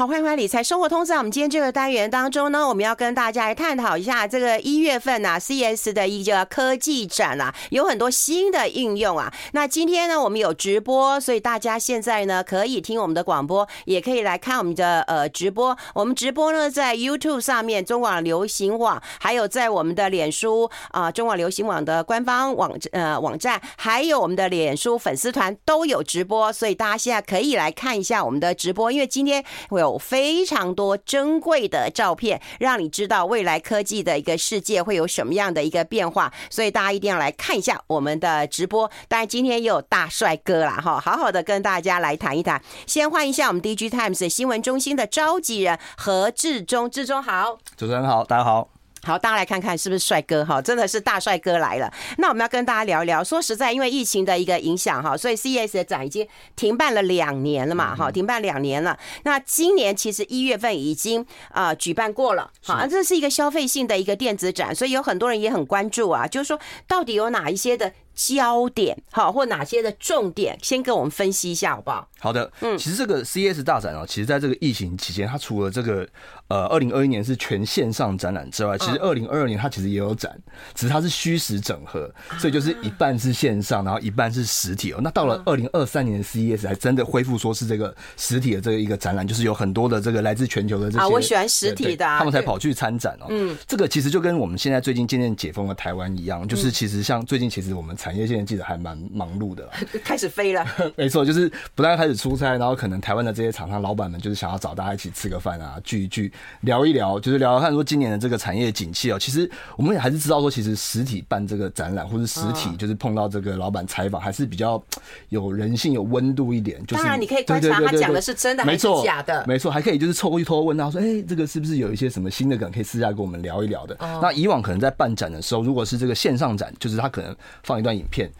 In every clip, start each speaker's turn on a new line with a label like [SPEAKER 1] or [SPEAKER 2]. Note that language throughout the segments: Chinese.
[SPEAKER 1] 好，欢迎回来理财生活通。在我们今天这个单元当中呢，我们要跟大家来探讨一下这个一月份啊 CS 的一个科技展啊，有很多新的应用啊。那今天呢，我们有直播，所以大家现在呢可以听我们的广播，也可以来看我们的呃直播。我们直播呢在 YouTube 上面，中网流行网，还有在我们的脸书啊、中网流行网的官方网呃网站，还有我们的脸书粉丝团都有直播，所以大家现在可以来看一下我们的直播，因为今天会有有非常多珍贵的照片，让你知道未来科技的一个世界会有什么样的一个变化，所以大家一定要来看一下我们的直播。当然，今天也有大帅哥啦，哈，好好的跟大家来谈一谈。先欢迎一下我们 DG Times 新闻中心的召集人何志忠，志忠好，
[SPEAKER 2] 主持人好，大家好。
[SPEAKER 1] 好，大家来看看是不是帅哥哈？真的是大帅哥来了。那我们要跟大家聊一聊。说实在，因为疫情的一个影响哈，所以 CES 的展已经停办了两年了嘛，哈，停办两年了。那今年其实一月份已经啊举办过了，好，这是一个消费性的一个电子展，所以有很多人也很关注啊，就是说到底有哪一些的焦点好，或哪些的重点，先跟我们分析一下好不好？
[SPEAKER 2] 好的，嗯，其实这个 CES 大展啊，其实在这个疫情期间，它除了这个呃二零二一年是全线上展览之外，其实二零二二年它其实也有展，只是它是虚实整合，所以就是一半是线上，然后一半是实体哦。那到了二零二三年的 CES 还真的恢复说是这个实体的这个一个展览，就是有很多的这个来自全球的这些，
[SPEAKER 1] 啊，我喜欢实体的，
[SPEAKER 2] 他们才跑去参展哦。嗯，这个其实就跟我们现在最近渐渐解封的台湾一样，就是其实像最近其实我们产业线记者还蛮忙碌的，
[SPEAKER 1] 开始飞了。
[SPEAKER 2] 没错，就是不但开始出差，然后可能台湾的这些厂商老板们就是想要找大家一起吃个饭啊，聚一聚，聊一聊，就是聊聊看说今年的这个产业景气哦。其实我们也还是知道说，其实实体办这个展览，或者实体就是碰到这个老板采访，还是比较有人性、有温度一点。就是
[SPEAKER 1] 当然，你可以观察他讲的是真的还是假的，
[SPEAKER 2] 没错，还可以就是凑过去偷偷问他说：“哎，这个是不是有一些什么新的梗可以私下跟我们聊一聊的？”那以往可能在办展的时候，如果是这个线上展，就是他可能放一段影片。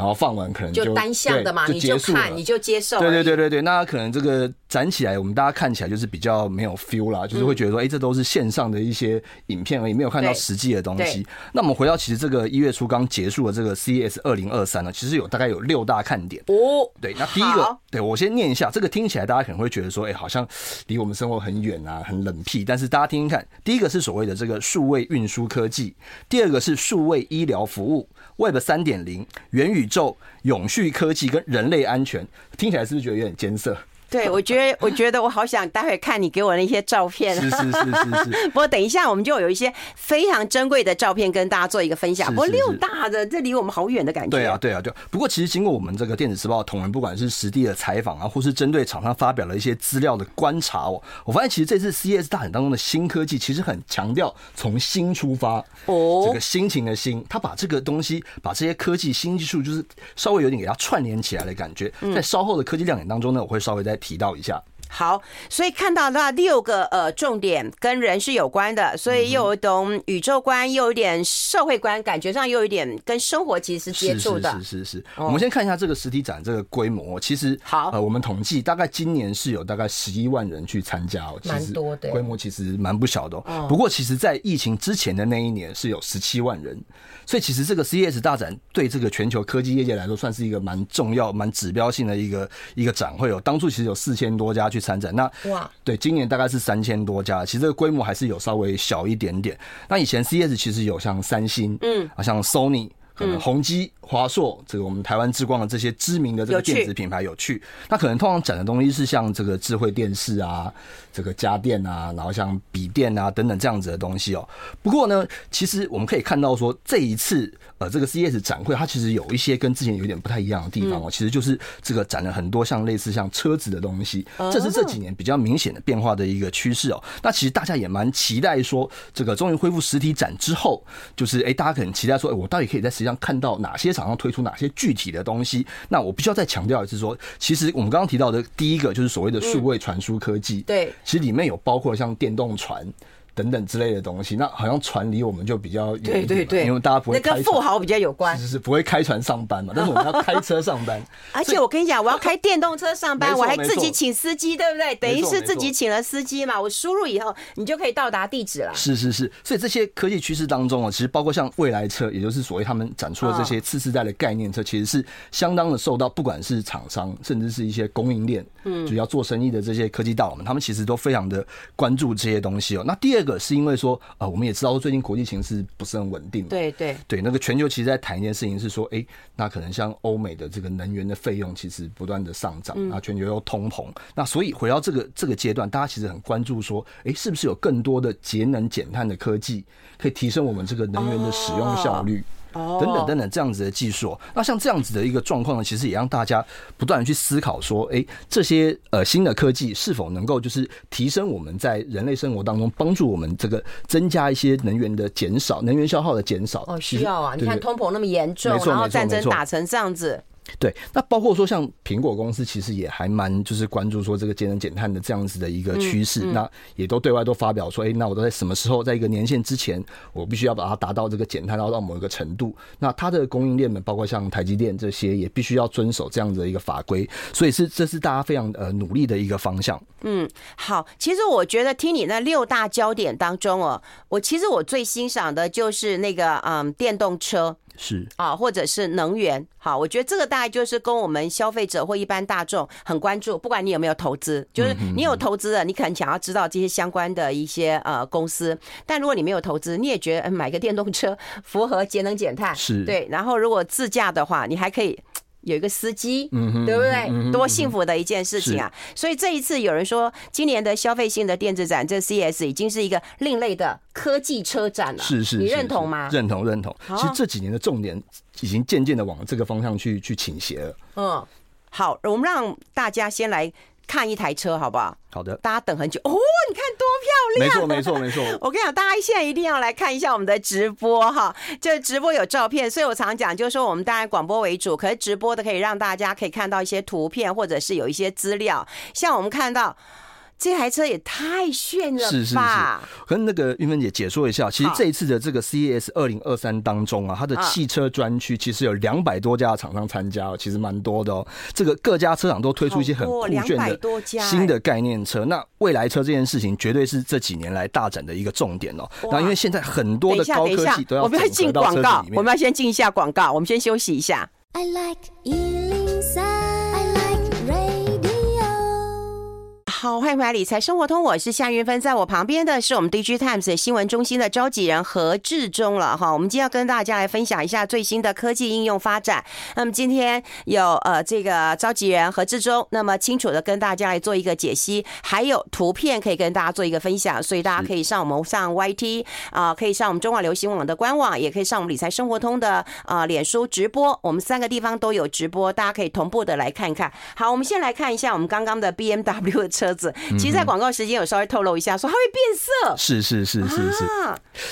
[SPEAKER 2] 然后放完可能就，
[SPEAKER 1] 就单向的嘛，
[SPEAKER 2] 就
[SPEAKER 1] 你就看你就接受。
[SPEAKER 2] 对对对对对，那可能这个展起来，我们大家看起来就是比较没有 feel 啦，就是会觉得说，哎、嗯，这都是线上的一些影片而已，没有看到实际的东西。那我们回到其实这个一月初刚结束的这个 CES 二零二三呢，其实有大概有六大看点哦。对，那第一个，对我先念一下，这个听起来大家可能会觉得说，哎，好像离我们生活很远啊，很冷僻。但是大家听听看，第一个是所谓的这个数位运输科技，第二个是数位医疗服务。Web 三点零、元宇宙、永续科技跟人类安全，听起来是不是觉得有点艰涩？
[SPEAKER 1] 对，我觉得，我觉得我好想待会看你给我那些照片。
[SPEAKER 2] 是是是是是。不
[SPEAKER 1] 过等一下，我们就有一些非常珍贵的照片跟大家做一个分享。不过六大的，这离我们好远的感觉。
[SPEAKER 2] 对啊，对啊，对。不过其实经过我们这个电子时报的同仁，不管是实地的采访啊，或是针对厂商发表了一些资料的观察哦，我发现其实这次 CES 大展当中的新科技，其实很强调从新出发哦，这个心情的新，他把这个东西，把这些科技新技术，就是稍微有点给它串联起来的感觉。在稍后的科技亮点当中呢，我会稍微再提到一下。
[SPEAKER 1] 好，所以看到那六个呃重点跟人是有关的，所以又有一种宇宙观，又有一点社会观，感觉上又有一点跟生活其实是接触的。
[SPEAKER 2] 是是是。我们先看一下这个实体展这个规模，其实好呃，我们统计大概今年是有大概十一万人去参加哦，其实多的规模其实蛮不小的哦。不过其实在疫情之前的那一年是有十七万人，所以其实这个 CES 大展对这个全球科技业界来说算是一个蛮重要、蛮指标性的一个一个展会哦。当初其实有四千多家去。参展。那哇，对，今年大概是三千多家，其实这个规模还是有稍微小一点点。那以前 CES 其实有像三星，嗯，啊，像 Sony，可能宏基、华硕，这个我们台湾之光的这些知名的这个电子品牌有去。那可能通常展的东西是像这个智慧电视啊，这个家电啊，然后像笔电啊等等这样子的东西哦。不过呢，其实我们可以看到说这一次。呃，这个 CES 展会它其实有一些跟之前有点不太一样的地方哦，其实就是这个展了很多像类似像车子的东西，这是这几年比较明显的变化的一个趋势哦。那其实大家也蛮期待说，这个终于恢复实体展之后，就是哎，大家可能期待说，哎，我到底可以在实际上看到哪些厂商推出哪些具体的东西？那我必须要再强调一次说，其实我们刚刚提到的第一个就是所谓的数位传输科技，对，其实里面有包括像电动船。等等之类的东西，那好像船离我们就比较远，
[SPEAKER 1] 对对对，
[SPEAKER 2] 因为大家不会
[SPEAKER 1] 那跟富豪比较有关，
[SPEAKER 2] 是是是，不会开船上班嘛，但是我们要 开车上班。
[SPEAKER 1] 而且我跟你讲，我要开电动车上班，我还自己请司机，对不对？等于是自己请了司机嘛，我输入以后，你就可以到达地址了。
[SPEAKER 2] 是是是，所以这些科技趋势当中啊，其实包括像未来车，也就是所谓他们展出的这些次世代的概念车，其实是相当的受到不管是厂商，甚至是一些供应链，嗯，就要做生意的这些科技大佬们，他们其实都非常的关注这些东西哦。那第二个是因为说。啊，我们也知道最近国际形势不是很稳定嘛。
[SPEAKER 1] 对对
[SPEAKER 2] 对，那个全球其实在谈一件事情是说，哎，那可能像欧美的这个能源的费用其实不断的上涨，啊全球又通膨，那所以回到这个这个阶段，大家其实很关注说，哎，是不是有更多的节能减碳的科技可以提升我们这个能源的使用效率？等等等等，这样子的技术，那像这样子的一个状况呢，其实也让大家不断的去思考说，哎，这些呃新的科技是否能够就是提升我们在人类生活当中，帮助我们这个增加一些能源的减少，能源消耗的减少。
[SPEAKER 1] 哦，需要啊！你看通膨那么严重，然后战争打成这样子。
[SPEAKER 2] 对，那包括说像苹果公司，其实也还蛮就是关注说这个节能减碳的这样子的一个趋势，嗯嗯、那也都对外都发表说，哎、欸，那我都在什么时候，在一个年限之前，我必须要把它达到这个减碳到到某一个程度。那它的供应链们，包括像台积电这些，也必须要遵守这样子的一个法规。所以是这是大家非常呃努力的一个方向。
[SPEAKER 1] 嗯，好，其实我觉得听你那六大焦点当中哦，我其实我最欣赏的就是那个嗯电动车。
[SPEAKER 2] 是。
[SPEAKER 1] 啊，或者是能源，好，我觉得这个大概就是跟我们消费者或一般大众很关注，不管你有没有投资，就是你有投资的，你可能想要知道这些相关的一些呃公司，但如果你没有投资，你也觉得嗯买个电动车 符合节能减碳，
[SPEAKER 2] 是。
[SPEAKER 1] 对，然后如果自驾的话，你还可以。有一个司机，对不对？多幸福的一件事情啊！所以这一次有人说，今年的消费性的电子展，这 CES 已经是一个另类的科技车展了。
[SPEAKER 2] 是是，
[SPEAKER 1] 你认同吗？
[SPEAKER 2] 认同认同。其实这几年的重点已经渐渐的往这个方向去去倾斜了。
[SPEAKER 1] 嗯，好，我们让大家先来。看一台车好不好？
[SPEAKER 2] 好的，
[SPEAKER 1] 大家等很久哦，你看多漂亮！
[SPEAKER 2] 没错，没错，没错。
[SPEAKER 1] 我跟你讲，大家现在一定要来看一下我们的直播哈，就直播有照片，所以我常讲，就是说我们当然广播为主，可是直播的可以让大家可以看到一些图片，或者是有一些资料，像我们看到。这台车也太炫了吧！是是是，
[SPEAKER 2] 跟那个玉芬姐解说一下，其实这一次的这个 CES 二零二三当中啊，它的汽车专区其实有两百多家厂商参加，其实蛮多的哦。这个各家车厂都推出一些很酷炫的新的概念车。那未来车这件事情绝对是这几年来大展的一个重点哦。那因为现在很多的高科技都要整合到车子里面。我们要进广告，
[SPEAKER 1] 我们要先进一下广告，我们先休息一下。I like 好，欢迎回来，理财生活通，我是夏云芬，在我旁边的是我们 DigiTimes 新闻中心的召集人何志忠了哈。我们今天要跟大家来分享一下最新的科技应用发展。那么今天有呃这个召集人何志忠，那么清楚的跟大家来做一个解析，还有图片可以跟大家做一个分享，所以大家可以上我们上 YT 啊、呃，可以上我们中广流行网的官网，也可以上我们理财生活通的啊、呃、脸书直播，我们三个地方都有直播，大家可以同步的来看一看。好，我们先来看一下我们刚刚的 BMW 的车。其实，在广告时间有稍微透露一下，说它会变色。
[SPEAKER 2] 是是是是是。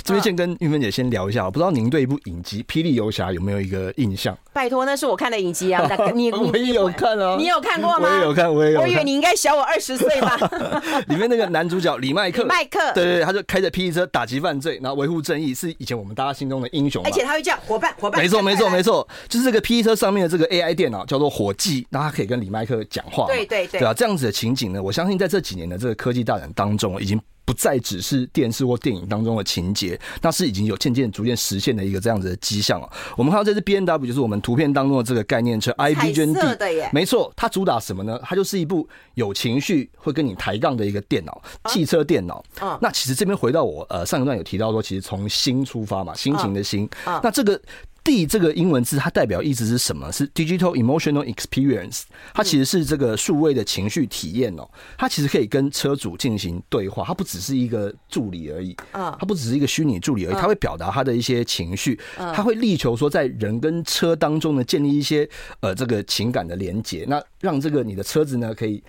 [SPEAKER 2] 这边先跟玉芬姐先聊一下，我不知道您对一部影集《霹雳游侠》有没有一个印象？
[SPEAKER 1] 拜托，那是我看的影集啊！你
[SPEAKER 2] 我也有看啊，
[SPEAKER 1] 你有看过吗？
[SPEAKER 2] 我也有看，我也有。
[SPEAKER 1] 我以为你应该小我二十岁吧。
[SPEAKER 2] 里面那个男主角李麦克，
[SPEAKER 1] 麦克，
[SPEAKER 2] 对对对，他就开着霹雳车打击犯罪，然后维护正义，是以前我们大家心中的英雄。
[SPEAKER 1] 而且他会叫伙伴，伙伴。
[SPEAKER 2] 没错没错没错，就是这个霹雳车上面的这个 AI 电脑叫做伙计，那他可以跟李麦克讲话。
[SPEAKER 1] 对对对，
[SPEAKER 2] 对啊，这样子的情景呢，我相信在这几年的这个科技大展当中已经。不再只是电视或电影当中的情节，那是已经有渐渐逐渐实现的一个这样子的迹象了。我们看到这支 B N W 就是我们图片当中的这个概念车 iVision D，没错，它主打什么呢？它就是一部有情绪会跟你抬杠的一个电脑，汽车电脑。那其实这边回到我呃上一段有提到说，其实从心出发嘛，心情的心。那这个。D 这个英文字，它代表意思是什么？是 Digital Emotional Experience，它其实是这个数位的情绪体验哦。它其实可以跟车主进行对话，它不只是一个助理而已啊，它不只是一个虚拟助理而已，它会表达它的一些情绪，它会力求说在人跟车当中呢建立一些呃这个情感的连接，那让这个你的车子呢可以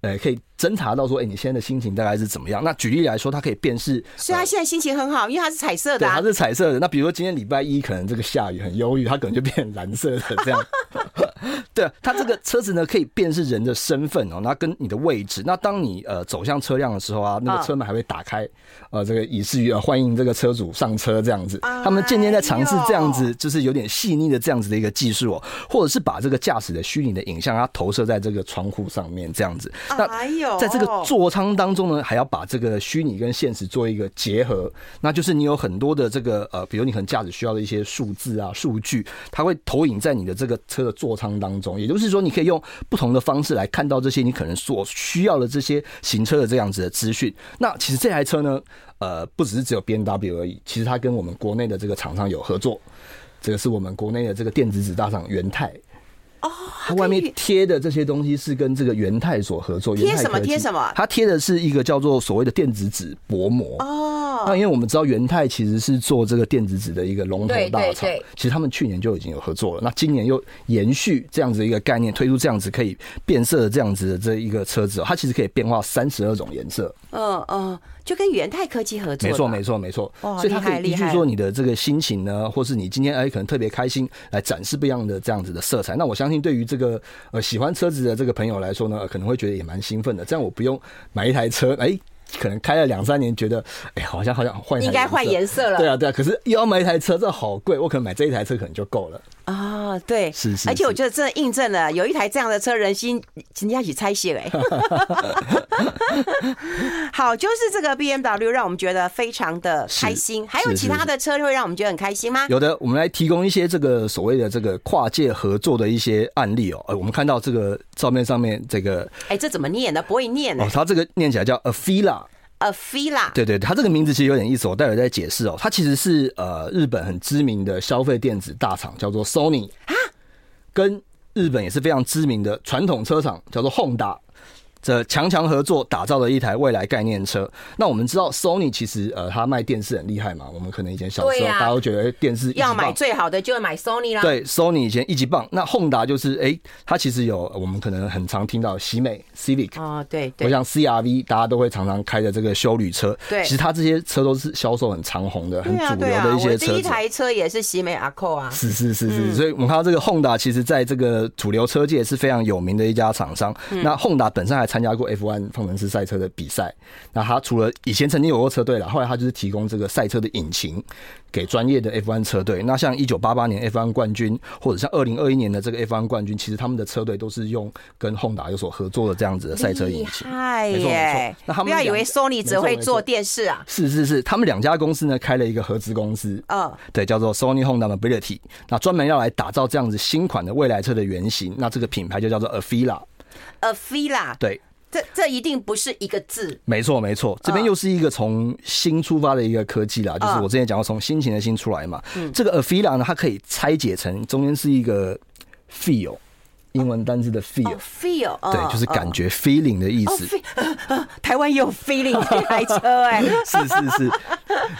[SPEAKER 2] 呃可以。侦查到说，哎、欸，你现在的心情大概是怎么样？那举例来说，它可以辨识，
[SPEAKER 1] 所以他现在心情很好，因为它是彩色的、啊，
[SPEAKER 2] 对，它是彩色的。那比如说今天礼拜一可能这个下雨很忧郁，它可能就变蓝色的这样。对，它这个车子呢可以辨识人的身份哦，那跟你的位置。那当你呃走向车辆的时候啊，那个车门还会打开，呃，这个以至于呃欢迎这个车主上车这样子。他们渐渐在尝试这样子，就是有点细腻的这样子的一个技术哦，或者是把这个驾驶的虚拟的影像，它投射在这个窗户上面这样子。那在这个座舱当中呢，还要把这个虚拟跟现实做一个结合，那就是你有很多的这个呃，比如你可能驾驶需要的一些数字啊、数据，它会投影在你的这个车的座舱当中。也就是说，你可以用不同的方式来看到这些你可能所需要的这些行车的这样子的资讯。那其实这台车呢，呃，不只是只有 BMW 而已，其实它跟我们国内的这个厂商有合作。这个是我们国内的这个电子纸大厂元泰。哦，它外面贴的这些东西是跟这个元泰所合作。
[SPEAKER 1] 贴什么？贴什么？
[SPEAKER 2] 它贴的是一个叫做所谓的电子纸薄膜。哦，那因为我们知道元泰其实是做这个电子纸的一个龙头大厂，其实他们去年就已经有合作了。那今年又延续这样子一个概念，推出这样子可以变色的这样子的这一个车子，它其实可以变化三十二种颜色。嗯
[SPEAKER 1] 嗯。就跟元泰科技合作，
[SPEAKER 2] 没错没错没错，所以它可以依据说你的这个心情呢，或是你今天哎可能特别开心，来展示不一样的这样子的色彩。那我相信对于这个呃喜欢车子的这个朋友来说呢，可能会觉得也蛮兴奋的。这样我不用买一台车，哎。可能开了两三年，觉得哎、欸，好像好像换，
[SPEAKER 1] 应该换颜色了。
[SPEAKER 2] 对啊，对啊。可是又要买一台车，这好贵。我可能买这一台车可能就够了
[SPEAKER 1] 啊。对，
[SPEAKER 2] 是是，是。
[SPEAKER 1] 而且我觉得这印证了，有一台这样的车，人心人家去拆卸哎。好，就是这个 BMW 让我们觉得非常的开心。还有其他的车会让我们觉得很开心吗？
[SPEAKER 2] 有的，我们来提供一些这个所谓的这个跨界合作的一些案例哦。呃，我们看到这个照片上面这个，
[SPEAKER 1] 哎，这怎么念呢？不会念
[SPEAKER 2] 哦。它这个念起来叫 Afeela，对对，它这个名字其实有点意思，我待会再解释哦。它其实是呃日本很知名的消费电子大厂，叫做 Sony 啊，跟日本也是非常知名的传统车厂，叫做 Honda。这强强合作打造的一台未来概念车。那我们知道，Sony 其实呃，它卖电视很厉害嘛。我们可能以前小时候大家都觉得电视
[SPEAKER 1] 要买最好的就会买 Sony 啦。
[SPEAKER 2] 对，Sony 以前一级棒。那 Honda 就是哎，它其实有我们可能很常听到喜美 Civic
[SPEAKER 1] 哦，对对。
[SPEAKER 2] 我想 CRV 大家都会常常开的这个修旅车。
[SPEAKER 1] 对，
[SPEAKER 2] 其实它这些车都是销售很长红的、很主流的一些车。
[SPEAKER 1] 第一台车也是喜美 Accord 啊。
[SPEAKER 2] 是是是是，所以我们看到这个 Honda 其实在这个主流车界是非常有名的一家厂商。那 Honda 本身还参加过 F1。方程式赛车的比赛，那他除了以前曾经有过车队了，后来他就是提供这个赛车的引擎给专业的 F1 车队。那像一九八八年 F1 冠军，或者像二零二一年的这个 F1 冠军，其实他们的车队都是用跟 Honda 有所合作的这样子的赛车引擎。
[SPEAKER 1] 厉害耶！那他们不要以为 Sony 只会做电视啊，
[SPEAKER 2] 是是是，他们两家公司呢开了一个合资公司，嗯，对，叫做 Sony Honda Mobility，那专门要来打造这样子新款的未来车的原型。那这个品牌就叫做 Afeela，Afeela，对。
[SPEAKER 1] 这这一定不是一个字，
[SPEAKER 2] 没错没错，这边又是一个从心出发的一个科技啦，就是我之前讲过从心情的心出来嘛。这个 Afeela 呢，它可以拆解成中间是一个 feel。英文单字的 feel，feel，对，就是感觉 feeling 的意思。
[SPEAKER 1] 台湾也有 feeling 这台车哎，
[SPEAKER 2] 是是是。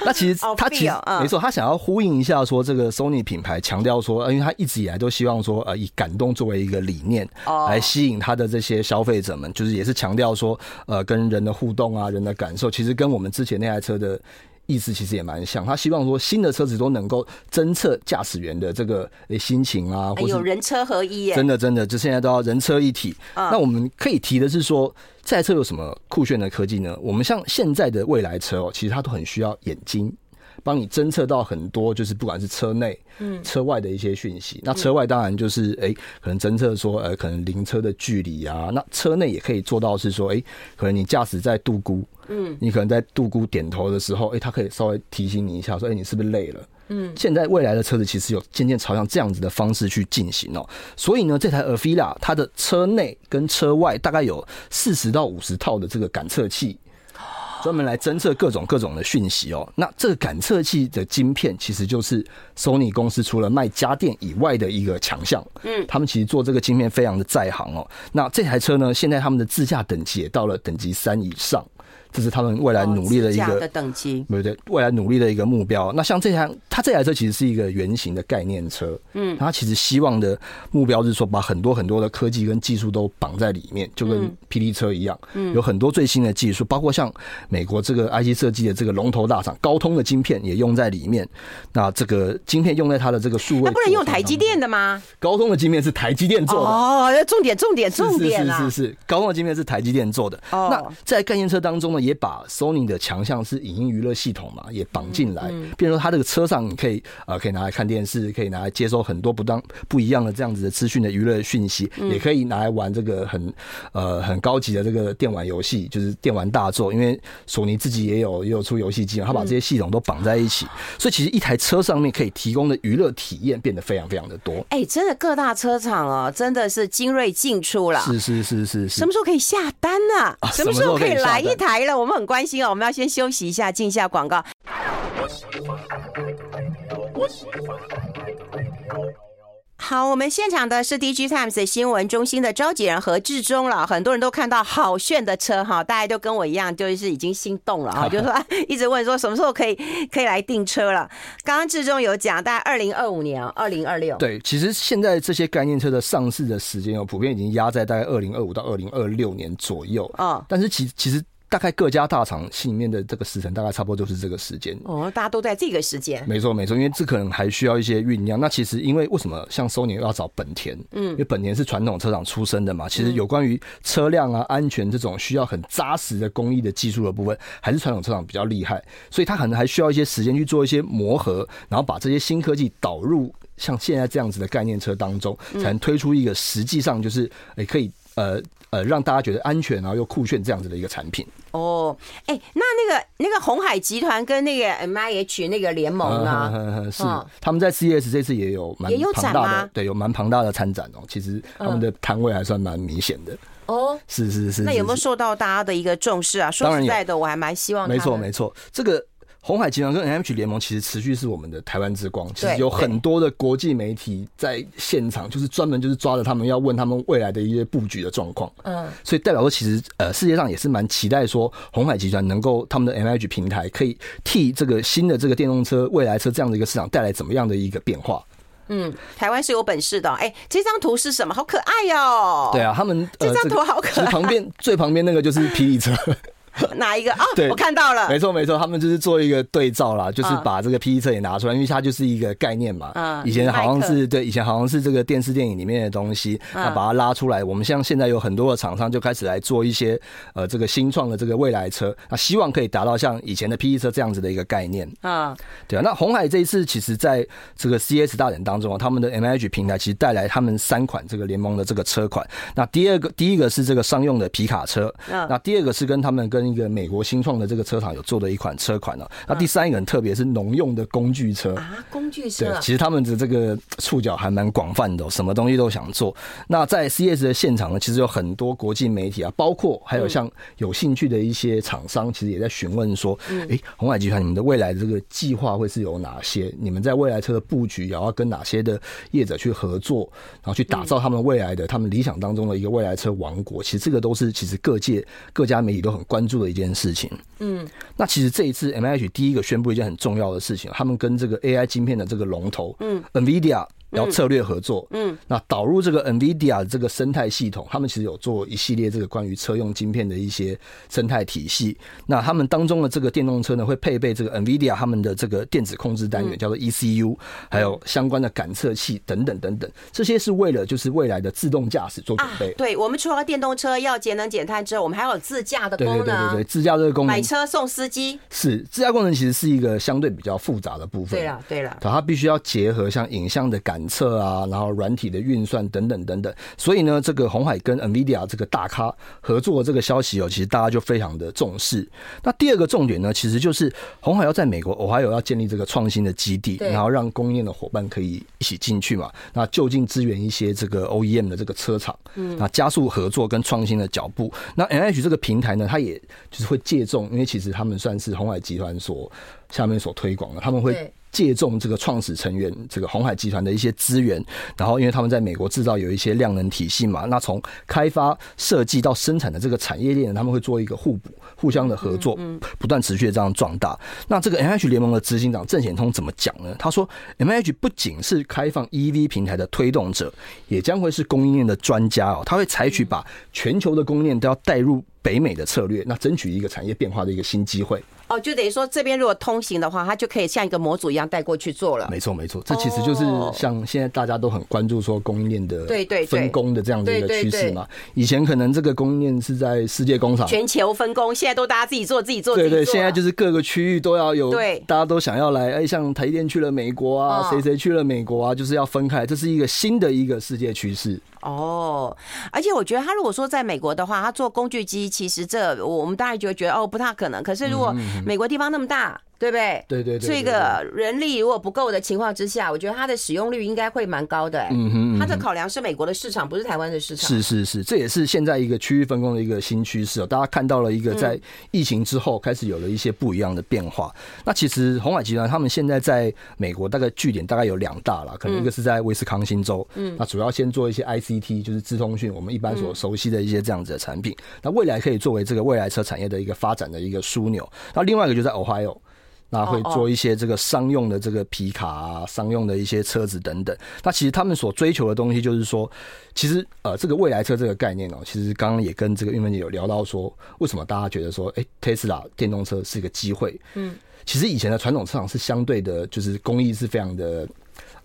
[SPEAKER 2] 那其实他其实没错，他想要呼应一下说，这个 Sony 品牌强调说，因为他一直以来都希望说，呃，以感动作为一个理念，来吸引他的这些消费者们，就是也是强调说，呃，跟人的互动啊，人的感受，其实跟我们之前那台车的。意思其实也蛮像，他希望说新的车子都能够侦测驾驶员的这个心情啊，或者
[SPEAKER 1] 人车合一，
[SPEAKER 2] 真的真的，就现在都要人车一体。那我们可以提的是说，这台车有什么酷炫的科技呢？我们像现在的未来车哦，其实它都很需要眼睛。帮你侦测到很多，就是不管是车内、嗯，车外的一些讯息。那车外当然就是，哎，可能侦测说，呃，可能邻车的距离啊。那车内也可以做到是说，哎，可能你驾驶在度孤，嗯，你可能在度姑点头的时候，哎，他可以稍微提醒你一下，说，哎，你是不是累了？嗯，现在未来的车子其实有渐渐朝向这样子的方式去进行哦。所以呢，这台 Avila 它的车内跟车外大概有四十到五十套的这个感测器。专门来侦测各种各种的讯息哦。那这个感测器的晶片，其实就是 Sony 公司除了卖家电以外的一个强项。嗯，他们其实做这个晶片非常的在行哦。那这台车呢，现在他们的自驾等级也到了等级三以上。这是他们未来努力的一个
[SPEAKER 1] 的等级，
[SPEAKER 2] 对对，未来努力的一个目标。那像这台，它这台车其实是一个圆形的概念车，嗯，它其实希望的目标是说，把很多很多的科技跟技术都绑在里面，就跟霹雳车一样，嗯，有很多最新的技术，包括像美国这个 IC 设计的这个龙头大厂高通的晶片也用在里面。那这个晶片用在它的这个数位，
[SPEAKER 1] 那不能用台积电的吗？
[SPEAKER 2] 高通的晶片是台积电做的。
[SPEAKER 1] 哦，重点重点重点
[SPEAKER 2] 是是是，高通的晶片是台积电做的。哦，那在概念车当中呢，也把 Sony 的强项是影音娱乐系统嘛，也绑进来。比如说，它这个车上你可以呃，可以拿来看电视，可以拿来接收很多不当不一样的这样子的资讯的娱乐讯息，也可以拿来玩这个很呃很高级的这个电玩游戏，就是电玩大作。因为索尼自己也有也有出游戏机嘛，它把这些系统都绑在一起，所以其实一台车上面可以提供的娱乐体验变得非常非常的多。
[SPEAKER 1] 哎，真的各大车厂哦，真的是精锐尽出了。
[SPEAKER 2] 是是是是是。
[SPEAKER 1] 什么时候可以下单呢？什么时候可以来一台了？我们很关心哦。我们要先休息一下，进一下广告。好，我们现场的是 DG Times 新闻中心的召集人何志忠了。很多人都看到好炫的车哈，大家都跟我一样，就是已经心动了啊，就是说 一直问说什么时候可以可以来订车了。刚刚志忠有讲，大概二零二五年、二零二六。
[SPEAKER 2] 对，其实现在这些概念车的上市的时间哦，普遍已经压在大概二零二五到二零二六年左右啊。但是其其实。大概各家大厂心里面的这个时辰，大概差不多就是这个时间
[SPEAKER 1] 哦。大家都在这个时间，
[SPEAKER 2] 没错没错，因为这可能还需要一些酝酿。那其实因为为什么像 Sony 要找本田？嗯，因为本田是传统车厂出身的嘛。其实有关于车辆啊、安全这种需要很扎实的工艺的技术的部分，还是传统车厂比较厉害。所以它可能还需要一些时间去做一些磨合，然后把这些新科技导入像现在这样子的概念车当中，才能推出一个实际上就是诶可以呃。呃，让大家觉得安全然后又酷炫这样子的一个产品
[SPEAKER 1] 哦。哎，那那个那个红海集团跟那个 M I H 那个联盟呢？
[SPEAKER 2] 是他们在 C S 这次也有蛮庞大的，对，有蛮庞大的参展哦。其实他们的摊位还算蛮明显的哦。是是是。
[SPEAKER 1] 那有没有受到大家的一个重视啊？说实在的，我还蛮希望。
[SPEAKER 2] 没错没错，这个。鸿海集团跟 MH 联盟其实持续是我们的台湾之光，其实有很多的国际媒体在现场，就是专门就是抓着他们要问他们未来的一些布局的状况。嗯，所以代表说，其实呃世界上也是蛮期待说鸿海集团能够他们的 MH 平台可以替这个新的这个电动车未来车这样的一个市场带来怎么样的一个变化。
[SPEAKER 1] 嗯，台湾是有本事的。哎，这张图是什么？好可爱哟！
[SPEAKER 2] 对啊，他们
[SPEAKER 1] 这张图好可爱。
[SPEAKER 2] 旁边最旁边那个就是霹雳车。
[SPEAKER 1] 哪一个啊？对，我看到了。
[SPEAKER 2] 没错，没错，他们就是做一个对照啦，就是把这个 P E 车也拿出来，因为它就是一个概念嘛。嗯。以前好像是对，以前好像是这个电视电影里面的东西，那把它拉出来。我们像现在有很多的厂商就开始来做一些呃这个新创的这个未来车，那希望可以达到像以前的 P E 车这样子的一个概念。啊，对啊。那红海这一次其实在这个 C S 大展当中啊，他们的 M H 平台其实带来他们三款这个联盟的这个车款。那第二个，第一个是这个商用的皮卡车。嗯。那第二个是跟他们跟一个美国新创的这个车厂有做的一款车款呢，那第三一个很特别是农用的工具车
[SPEAKER 1] 啊，工具车。
[SPEAKER 2] 对，其实他们的这个触角还蛮广泛的，什么东西都想做。那在 CES 的现场呢，其实有很多国际媒体啊，包括还有像有兴趣的一些厂商，其实也在询问说，哎，红海集团，你们的未来的这个计划会是有哪些？你们在未来车的布局也要跟哪些的业者去合作，然后去打造他们未来的、他们理想当中的一个未来车王国？其实这个都是其实各界各家媒体都很关注的一件事情。嗯，那其实这一次 MIH 第一个宣布一件很重要的事情，他们跟这个 AI 晶片的这个龙头，嗯，NVIDIA。要策略合作，嗯，那导入这个 NVIDIA 的这个生态系统，他们其实有做一系列这个关于车用晶片的一些生态体系。那他们当中的这个电动车呢，会配备这个 NVIDIA 他们的这个电子控制单元，叫做 ECU，还有相关的感测器等等等等。这些是为了就是未来的自动驾驶做准备。啊，对，
[SPEAKER 1] 我们除了电动车要节能减碳之后，我们还有自驾的功能。对对对对对，
[SPEAKER 2] 自驾这个功能，
[SPEAKER 1] 买车送司机。
[SPEAKER 2] 是自驾功能其实是一个相对比较复杂的部分。
[SPEAKER 1] 对了对了，
[SPEAKER 2] 它必须要结合像影像的感测啊，然后。软体的运算等等等等，所以呢，这个红海跟 NVIDIA 这个大咖合作的这个消息哦，其实大家就非常的重视。那第二个重点呢，其实就是红海要在美国 Ohio 要建立这个创新的基地，然后让供应链的伙伴可以一起进去嘛，那就近支援一些这个 OEM 的这个车厂，嗯，那加速合作跟创新的脚步。那 NH 这个平台呢，它也就是会借重，因为其实他们算是红海集团所下面所推广的，他们会。借重这个创始成员这个鸿海集团的一些资源，然后因为他们在美国制造有一些量能体系嘛，那从开发设计到生产的这个产业链，他们会做一个互补、互相的合作，不断持续的这样壮大。那这个 MH 联盟的执行长郑显通怎么讲呢？他说，MH 不仅是开放 EV 平台的推动者，也将会是供应链的专家哦。他会采取把全球的供应链都要带入北美的策略，那争取一个产业变化的一个新机会。
[SPEAKER 1] 哦，就等于说这边如果通行的话，它就可以像一个模组一样带过去做了。
[SPEAKER 2] 没错，没错，这其实就是像现在大家都很关注说供应链的对对分工的这样的一个趋势嘛。以前可能这个供应链是在世界工厂
[SPEAKER 1] 全球分工，现在都大家自己做自己做。
[SPEAKER 2] 对对，现在就是各个区域都要有，对，大家都想要来。哎，像台积电去了美国啊，谁谁去了美国啊，就是要分开，这是一个新的一个世界趋势。
[SPEAKER 1] 哦，而且我觉得他如果说在美国的话，他做工具机，其实这我们当然就会觉得哦，不太可能。可是如果美国地方那么大。对不对？
[SPEAKER 2] 对对对，
[SPEAKER 1] 这个人力如果不够的情况之下，我觉得它的使用率应该会蛮高的。嗯哼，它的考量是美国的市场，不是台湾的市场。
[SPEAKER 2] 是是是，这也是现在一个区域分工的一个新趋势哦。大家看到了一个在疫情之后开始有了一些不一样的变化。那其实鸿海集团他们现在在美国大概据点大概有两大了，可能一个是在威斯康星州，嗯，那主要先做一些 ICT，就是资通讯，我们一般所熟悉的一些这样子的产品。那未来可以作为这个未来车产业的一个发展的一个枢纽。那另外一个就在 Ohio。那会做一些这个商用的这个皮卡啊，商用的一些车子等等。那其实他们所追求的东西就是说，其实呃，这个未来车这个概念哦，其实刚刚也跟这个运芬姐有聊到说，为什么大家觉得说，哎，Tesla 电动车是一个机会？嗯，其实以前的传统车厂是相对的，就是工艺是非常的，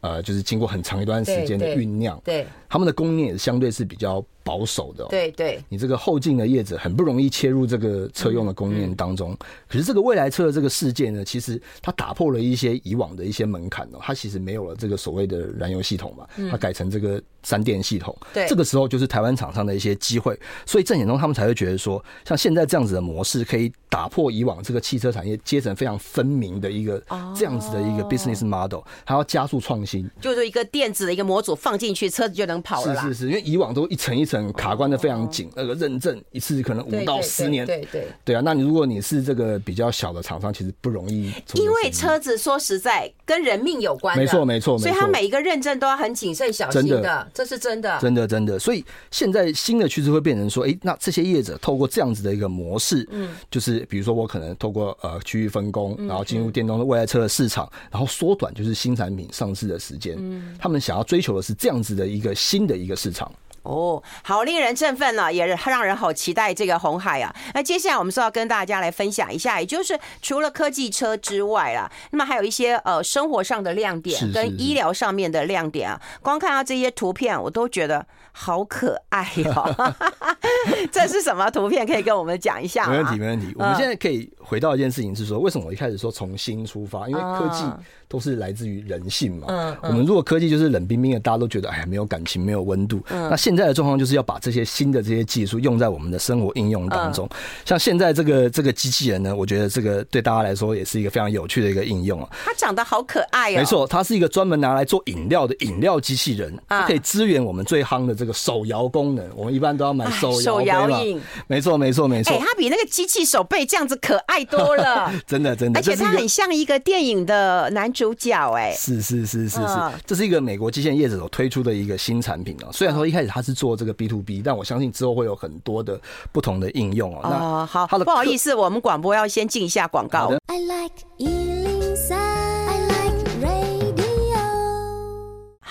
[SPEAKER 2] 呃，就是经过很长一段时间的酝酿，对，他们的工艺也相对是比较。保守的，对对，你这个后进的叶子很不容易切入这个车用的供应链当中。可是这个未来车的这个世界呢，其实它打破了一些以往的一些门槛哦，它其实没有了这个所谓的燃油系统嘛，它改成这个三电系统。对，这个时候就是台湾厂商的一些机会。所以郑显忠他们才会觉得说，像现在这样子的模式，可以打破以往这个汽车产业阶层非常分明的一个这样子的一个 business model，它要加速创新，
[SPEAKER 1] 就是一个电子的一个模组放进去，车子就能跑了。
[SPEAKER 2] 是是是，因为以往都一层一层。卡关的非常紧，那个认证一次可能五到十年，对对。对啊。那你如果你是这个比较小的厂商，其实不容易。
[SPEAKER 1] 因为车子说实在跟人命有关，
[SPEAKER 2] 没错没错，
[SPEAKER 1] 所以它每一个认证都要很谨慎小心的，这是真的，
[SPEAKER 2] 真的真的。所以现在新的趋势会变成说，哎，那这些业者透过这样子的一个模式，嗯，就是比如说我可能透过呃区域分工，然后进入电动的未来车的市场，然后缩短就是新产品上市的时间，嗯，他们想要追求的是这样子的一个新的一个市场。
[SPEAKER 1] 哦，好令人振奋了，也让人好期待这个红海啊。那接下来我们是要跟大家来分享一下，也就是除了科技车之外啦，那么还有一些呃生活上的亮点跟医疗上面的亮点啊。光看到这些图片，我都觉得好可爱哦。这是什么图片？可以跟我们讲一下？
[SPEAKER 2] 没问题，没问题。我们现在可以回到一件事情，是说为什么我一开始说从新出发？因为科技。都是来自于人性嘛。嗯，嗯，我们如果科技就是冷冰冰的，大家都觉得哎呀没有感情，没有温度。嗯，那现在的状况就是要把这些新的这些技术用在我们的生活应用当中。嗯，像现在这个这个机器人呢，我觉得这个对大家来说也是一个非常有趣的一个应用啊。
[SPEAKER 1] 它长得好可爱呀。没
[SPEAKER 2] 错，它是一个专门拿来做饮料的饮料机器人，它可以支援我们最夯的这个手摇功能。我们一般都要买手摇饮。没错，没错，没错。哎，
[SPEAKER 1] 它比那个机器手背这样子可爱多了。
[SPEAKER 2] 真的，真的。
[SPEAKER 1] 而且它很像一个电影的男主角哎。
[SPEAKER 2] 是是是是是，这是一个美国机械业者所推出的一个新产品哦。虽然说一开始它是做这个 B to B，但我相信之后会有很多的不同的应用哦。那
[SPEAKER 1] 好，好，不好意思，我们广播要先进一下广告。I like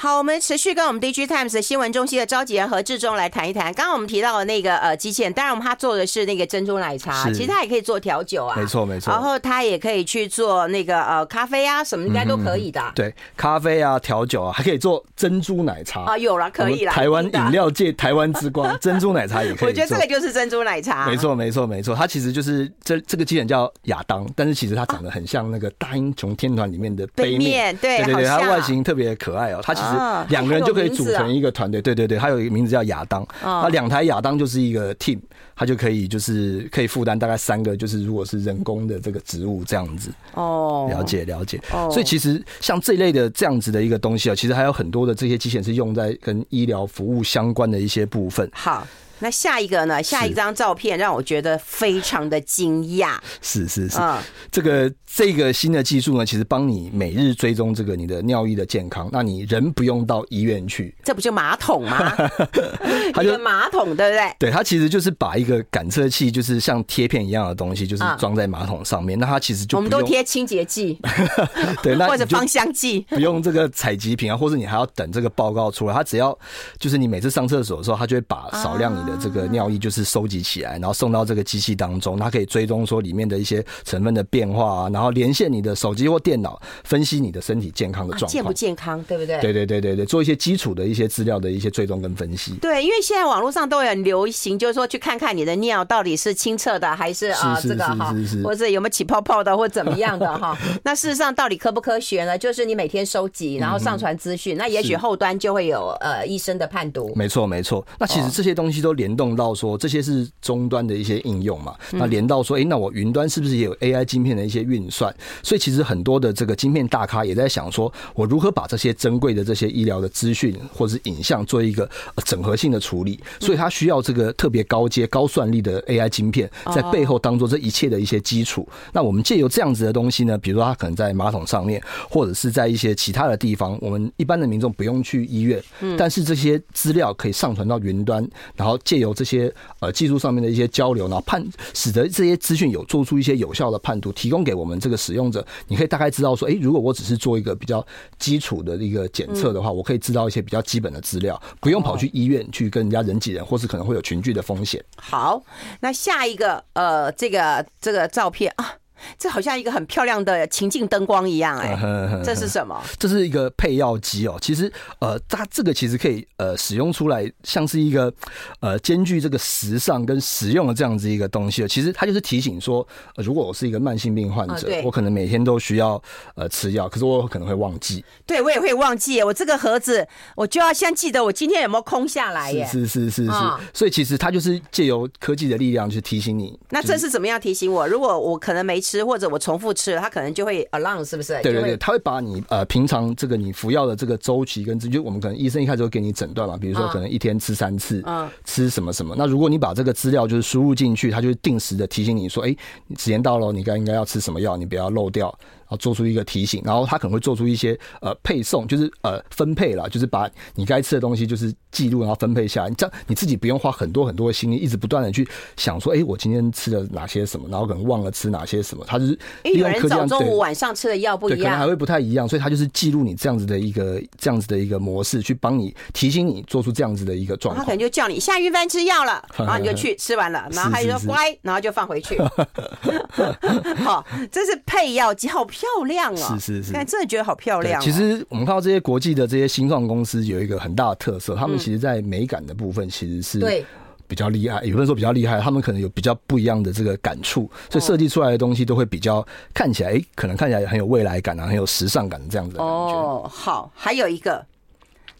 [SPEAKER 1] 好，我们持续跟我们 DG Times 的新闻中心的召集人何志忠来谈一谈。刚刚我们提到的那个呃机器人，当然我们他做的是那个珍珠奶茶，其实他也可以做调酒啊，
[SPEAKER 2] 没错没错。
[SPEAKER 1] 然后他也可以去做那个呃咖啡啊，什么应该都可以的。
[SPEAKER 2] 对，咖啡啊，调酒啊，还可以做珍珠奶茶
[SPEAKER 1] 啊，有了可以了。
[SPEAKER 2] 台湾饮料界台湾之光，珍珠奶茶也可以。
[SPEAKER 1] 我觉得这个就是珍珠奶茶。
[SPEAKER 2] 没错没错没错，它其实就是这这个机器人叫亚当，但是其实它长得很像那个大英雄天团里面的杯面，对对对，它外形特别可爱哦，它其实两个人就。可以组成一个团队，对对对，他有一个名字叫亚当，那两台亚当就是一个 team，他就可以就是可以负担大概三个，就是如果是人工的这个职务这样子。哦，了解了解。哦所以其实像这一类的这样子的一个东西啊，其实还有很多的这些机器人是用在跟医疗服务相关的一些部分。好。
[SPEAKER 1] 那下一个呢？下一张照片让我觉得非常的惊讶。
[SPEAKER 2] 是是是，嗯、这个这个新的技术呢，其实帮你每日追踪这个你的尿液的健康，那你人不用到医院去。
[SPEAKER 1] 这不就马桶吗？它就马桶，对不对？
[SPEAKER 2] 对，它其实就是把一个感测器，就是像贴片一样的东西，就是装在马桶上面。嗯、那它其实就
[SPEAKER 1] 我们都贴清洁剂，对，那或者芳香剂，
[SPEAKER 2] 不用这个采集品啊，或者你还要等这个报告出来。它只要就是你每次上厕所的时候，它就会把少量你的这个尿液就是收集起来，然后送到这个机器当中，它可以追踪说里面的一些成分的变化啊，然后连线你的手机或电脑，分析你的身体健康的状况，
[SPEAKER 1] 健不健康，对不对？
[SPEAKER 2] 对对对对对，做一些基础的一些资料的一些追踪跟分析。
[SPEAKER 1] 对，因为现在网络上都很流行，就是说去看看你的尿到底是清澈的还是啊这个哈，或者有没有起泡泡的或怎么样的哈。那事实上到底科不科学呢？就是你每天收集，然后上传资讯，那也许后端就会有呃医生的判读。
[SPEAKER 2] 没错没错，那其实这些东西都联动到说，这些是终端的一些应用嘛。那连到说，哎，那我云端是不是也有 AI 晶片的一些运算？所以其实很多的这个晶片大咖也在想说，我如何把这些珍贵的这些医疗的资讯或者是影像做一个整合性的处理。所以它需要这个特别高阶、高算力的 AI 晶片在背后当做这一切的一些基础。那我们借由这样子的东西呢，比如说它可能在马桶上面，或者是在一些其他的地方，我们一般的民众不用去医院，但是这些资料可以上传到云端，然后借由这些呃技术上面的一些交流，然后判使得这些资讯有做出一些有效的判读，提供给我们这个使用者。你可以大概知道说，哎，如果我只是做一个比较基础的一个检测的话，我可以知道一些比较基本的资料，不用跑去医院去跟人家人挤人，或是可能会有群聚的风险。
[SPEAKER 1] 好，那下一个呃，这个这个照片啊。这好像一个很漂亮的情境灯光一样，哎，这是什么？
[SPEAKER 2] 这是一个配药机哦。其实，呃，它这个其实可以呃使用出来，像是一个呃兼具这个时尚跟实用的这样子一个东西。其实它就是提醒说，呃，如果我是一个慢性病患者，我可能每天都需要呃吃药，可是我可能会忘记。
[SPEAKER 1] 对，我也会忘记。我这个盒子，我就要先记得我今天有没有空下来耶。
[SPEAKER 2] 是是是是是。所以其实它就是借由科技的力量去提醒你。
[SPEAKER 1] 那这是怎么样提醒我？如果我可能没吃，或者我重复吃了，它可能就会 alarm，是不是？
[SPEAKER 2] 对对对，它会把你呃平常这个你服药的这个周期跟就我们可能医生一开始会给你诊断嘛，比如说可能一天吃三次，嗯，吃什么什么。那如果你把这个资料就是输入进去，它就会定时的提醒你说，哎，时间到了，你该应该要吃什么药，你不要漏掉。然后做出一个提醒，然后他可能会做出一些呃配送，就是呃分配了，就是把你该吃的东西就是记录，然后分配下来。你这样你自己不用花很多很多的心力，一直不断的去想说，哎，我今天吃了哪些什么，然后可能忘了吃哪些什么。他就是
[SPEAKER 1] 因为有人早中午晚上吃的药不一样，
[SPEAKER 2] 对，可能还会不太一样，所以他就是记录你这样子的一个这样子的一个模式，去帮你提醒你做出这样子的一个状况。
[SPEAKER 1] 他可能就叫你下晕饭吃药了，然后你就去吃完了，然后他就说乖，然后就放回去。好，这是配药机，好漂亮啊！
[SPEAKER 2] 是是是，
[SPEAKER 1] 真的觉得好漂亮。
[SPEAKER 2] 其实我们看到这些国际的这些新创公司有一个很大的特色，他们其实在美感的部分其实是对比较厉害，也不能说比较厉害，他们可能有比较不一样的这个感触，所以设计出来的东西都会比较看起来，哎，可能看起来很有未来感啊，很有时尚感这样子的感觉。
[SPEAKER 1] 哦，好，还有一个，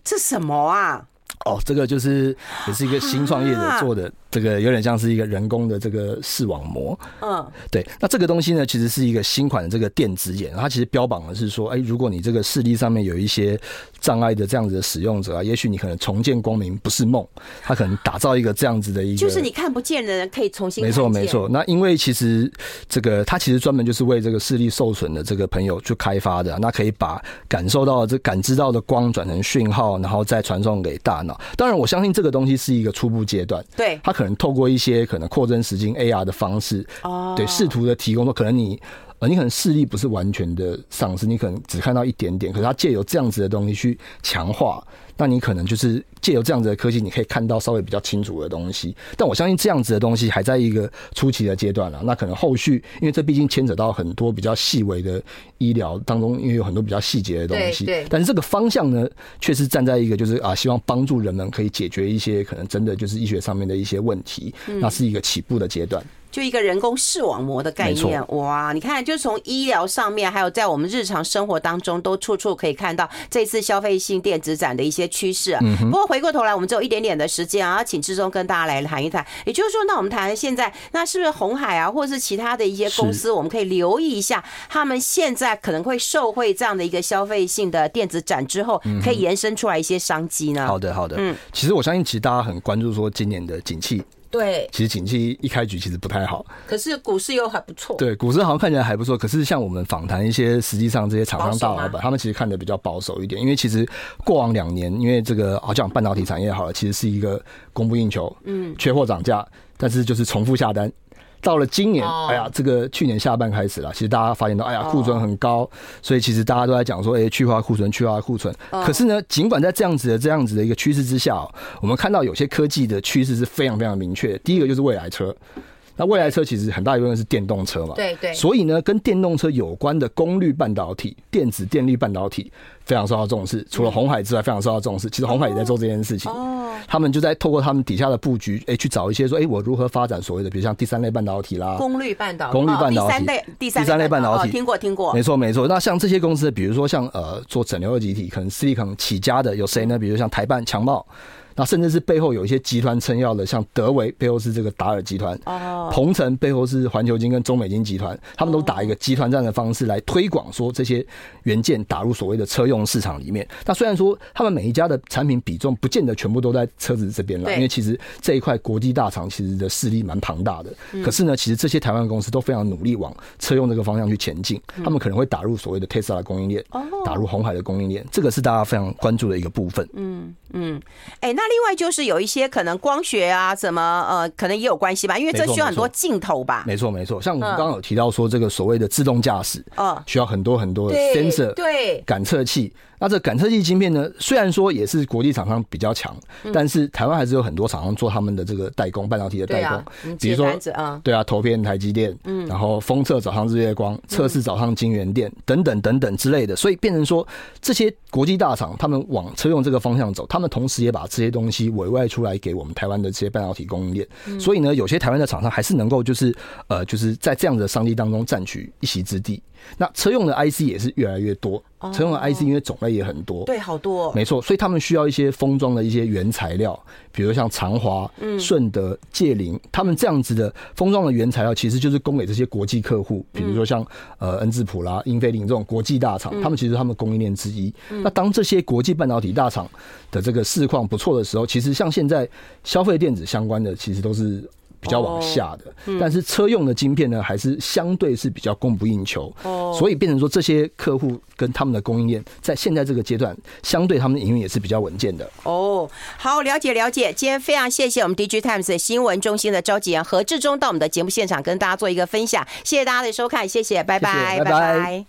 [SPEAKER 1] 这什么啊？
[SPEAKER 2] 哦，这个就是也是一个新创业者做的。这个有点像是一个人工的这个视网膜，嗯，对。那这个东西呢，其实是一个新款的这个电子眼，它其实标榜的是说，哎，如果你这个视力上面有一些障碍的这样子的使用者啊，也许你可能重见光明不是梦，它可能打造一个这样子的一个，
[SPEAKER 1] 就是你看不见的人可以重新。
[SPEAKER 2] 没错没错。那因为其实这个它其实专门就是为这个视力受损的这个朋友去开发的，那可以把感受到这感知到的光转成讯号，然后再传送给大脑。当然，我相信这个东西是一个初步阶段，
[SPEAKER 1] 对，
[SPEAKER 2] 它可能。透过一些可能扩增实境 AR 的方式，哦，对，试图的提供说，可能你呃，你可能视力不是完全的丧失，你可能只看到一点点，可是它借由这样子的东西去强化。那你可能就是借由这样子的科技，你可以看到稍微比较清楚的东西。但我相信这样子的东西还在一个初期的阶段了。那可能后续，因为这毕竟牵扯到很多比较细微的医疗当中，因为有很多比较细节的东西。对。但是这个方向呢，却是站在一个就是啊，希望帮助人们可以解决一些可能真的就是医学上面的一些问题。那是一个起步的阶段。
[SPEAKER 1] 就一个人工视网膜的概念。哇，你看，就从医疗上面，还有在我们日常生活当中，都处处可以看到这次消费性电子展的一些趋势。不过回过头来，我们只有一点点的时间啊，请志忠跟大家来谈一谈。也就是说，那我们谈现在，那是不是红海啊，或者是其他的一些公司，我们可以留意一下，他们现在可能会受惠这样的一个消费性的电子展之后，可以延伸出来一些商机呢？
[SPEAKER 2] 好的，好的。嗯，其实我相信，其实大家很关注说今年的景气。
[SPEAKER 1] 对，
[SPEAKER 2] 其实景气一开局其实不太好，
[SPEAKER 1] 可是股市又还不错。
[SPEAKER 2] 对，股市好像看起来还不错，可是像我们访谈一些实际上这些厂商大老板，他们其实看的比较保守一点，因为其实过往两年，因为这个好像半导体产业好了，其实是一个供不应求，嗯，缺货涨价，但是就是重复下单。到了今年，哎呀，这个去年下半开始了，其实大家发现到，哎呀，库存很高，所以其实大家都在讲说，哎，去化库存，去化库存。可是呢，尽管在这样子的这样子的一个趋势之下，我们看到有些科技的趋势是非常非常明确。第一个就是未来车。那未来车其实很大一部分是电动车嘛，
[SPEAKER 1] 对对，
[SPEAKER 2] 所以呢，跟电动车有关的功率半导体、电子电力半导体非常受到重视。除了红海之外，非常受到重视。其实红海也在做这件事情，哦，他们就在透过他们底下的布局，哎，去找一些说，哎，我如何发展所谓的，比如像第三类半导体啦，
[SPEAKER 1] 功率半导体，
[SPEAKER 2] 功率半导体，
[SPEAKER 1] 第三类第三
[SPEAKER 2] 类半导体，
[SPEAKER 1] 听过听过，
[SPEAKER 2] 没错没错。那像这些公司，比如说像呃做整流二极体，可能 Silicon 起家的有谁呢？比如像台办强茂。那甚至是背后有一些集团撑腰的，像德维背后是这个达尔集团，哦，鹏程背后是环球金跟中美金集团，他们都打一个集团战的方式来推广，说这些元件打入所谓的车用市场里面。那虽然说他们每一家的产品比重不见得全部都在车子这边了，因为其实这一块国际大厂其实的势力蛮庞大的。可是呢，其实这些台湾公司都非常努力往车用这个方向去前进，他们可能会打入所谓的 Tesla 的供应链，打入红海的供应链，这个是大家非常关注的一个部分。
[SPEAKER 1] 嗯嗯，哎，那。另外就是有一些可能光学啊，什么呃，可能也有关系吧，因为这需要很多镜头吧。
[SPEAKER 2] 没错没错，像我们刚刚有提到说，这个所谓的自动驾驶，嗯，需要很多很多的 sensor 对感测器。Et 那这感测器晶片呢，虽然说也是国际厂商比较强，但是台湾还是有很多厂商做他们的这个代工，半导体的代工。比如说啊，对啊，投片台积电，嗯，然后封测早上日月光，测试早上晶圆店等等等等之类的，所以变成说这些国际大厂他们往车用这个方向走，他们同时也把这些东西委外出来给我们台湾的这些半导体供应链。所以呢，有些台湾的厂商还是能够就是呃，就是在这样的商机当中占取一席之地。那车用的 IC 也是越来越多，车用的 IC 因为种类也很多，
[SPEAKER 1] 对，好多，
[SPEAKER 2] 没错，所以他们需要一些封装的一些原材料，比如像长华、顺德、界林，他们这样子的封装的原材料，其实就是供给这些国际客户，比如说像呃恩智浦啦、英飞凌这种国际大厂，他们其实他们供应链之一。那当这些国际半导体大厂的这个市况不错的时候，其实像现在消费电子相关的，其实都是。比较往下的，但是车用的晶片呢，还是相对是比较供不应求，所以变成说这些客户跟他们的供应链，在现在这个阶段，相对他们的营运也是比较稳健的。
[SPEAKER 1] 哦，好，了解了解。今天非常谢谢我们 DigiTimes 新闻中心的召集人何志忠到我们的节目现场跟大家做一个分享，谢谢大家的收看，谢谢，拜拜，拜拜。